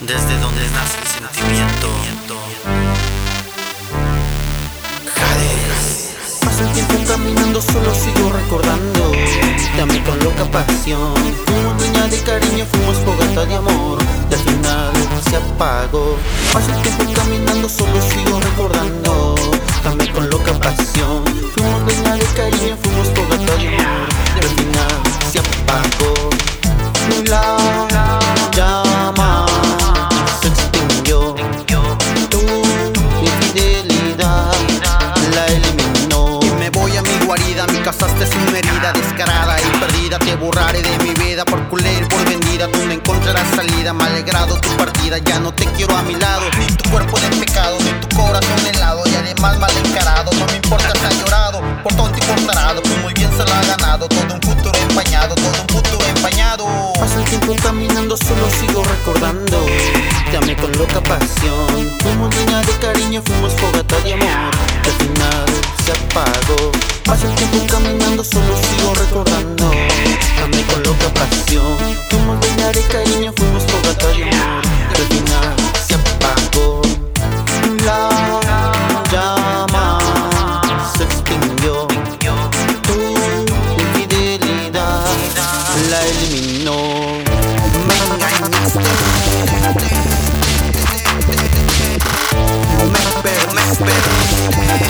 desde donde nace el sentimiento. Pasa el tiempo caminando, solo sigo recordando. Te amé con loca pasión. Fuimos niña de cariño, fuimos fogata de amor. Y al final se apagó. Pasa el tiempo caminando, solo sigo recordando. Es una herida descarada y perdida. Te borraré de mi vida por culero y por vendida. Tú no encontrarás salida, me alegrado tu partida. Ya no te quiero a mi lado, ni tu cuerpo de pecado, ni tu corazón helado. Y además mal encarado, no me importa si ha llorado por tonto y por tarado. Pues muy bien se lo ha ganado, todo un futuro empañado, todo un futuro empañado. Pasa el tiempo caminando, solo sigo recordando. Pasa el tiempo caminando, solo sigo recordando. Te amé con loca pasión. Fuimos niña de cariño, fuimos fogata de amor. Al final se apagó. La llama se extinguió. Tu infidelidad la eliminó. Me engañaste. Me perdiste.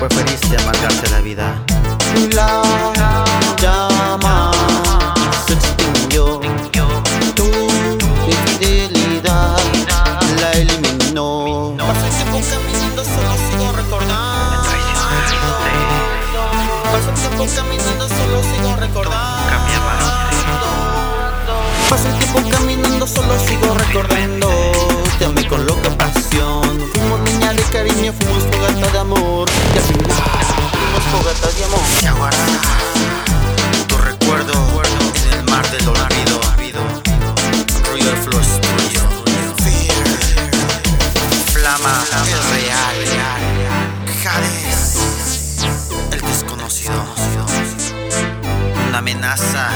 preferiste amargarte la vida. La llama se extinguió. Tu infidelidad la eliminó. Pasa el tiempo caminando, solo sigo recordando. Pasa el tiempo caminando, solo sigo recordando. Pasa el tiempo caminando, solo sigo recordando. se aguardará. Tu recuerdo en el mar del olvido. Ruido de flor tuyo, flama real, Jades, el desconocido, una amenaza.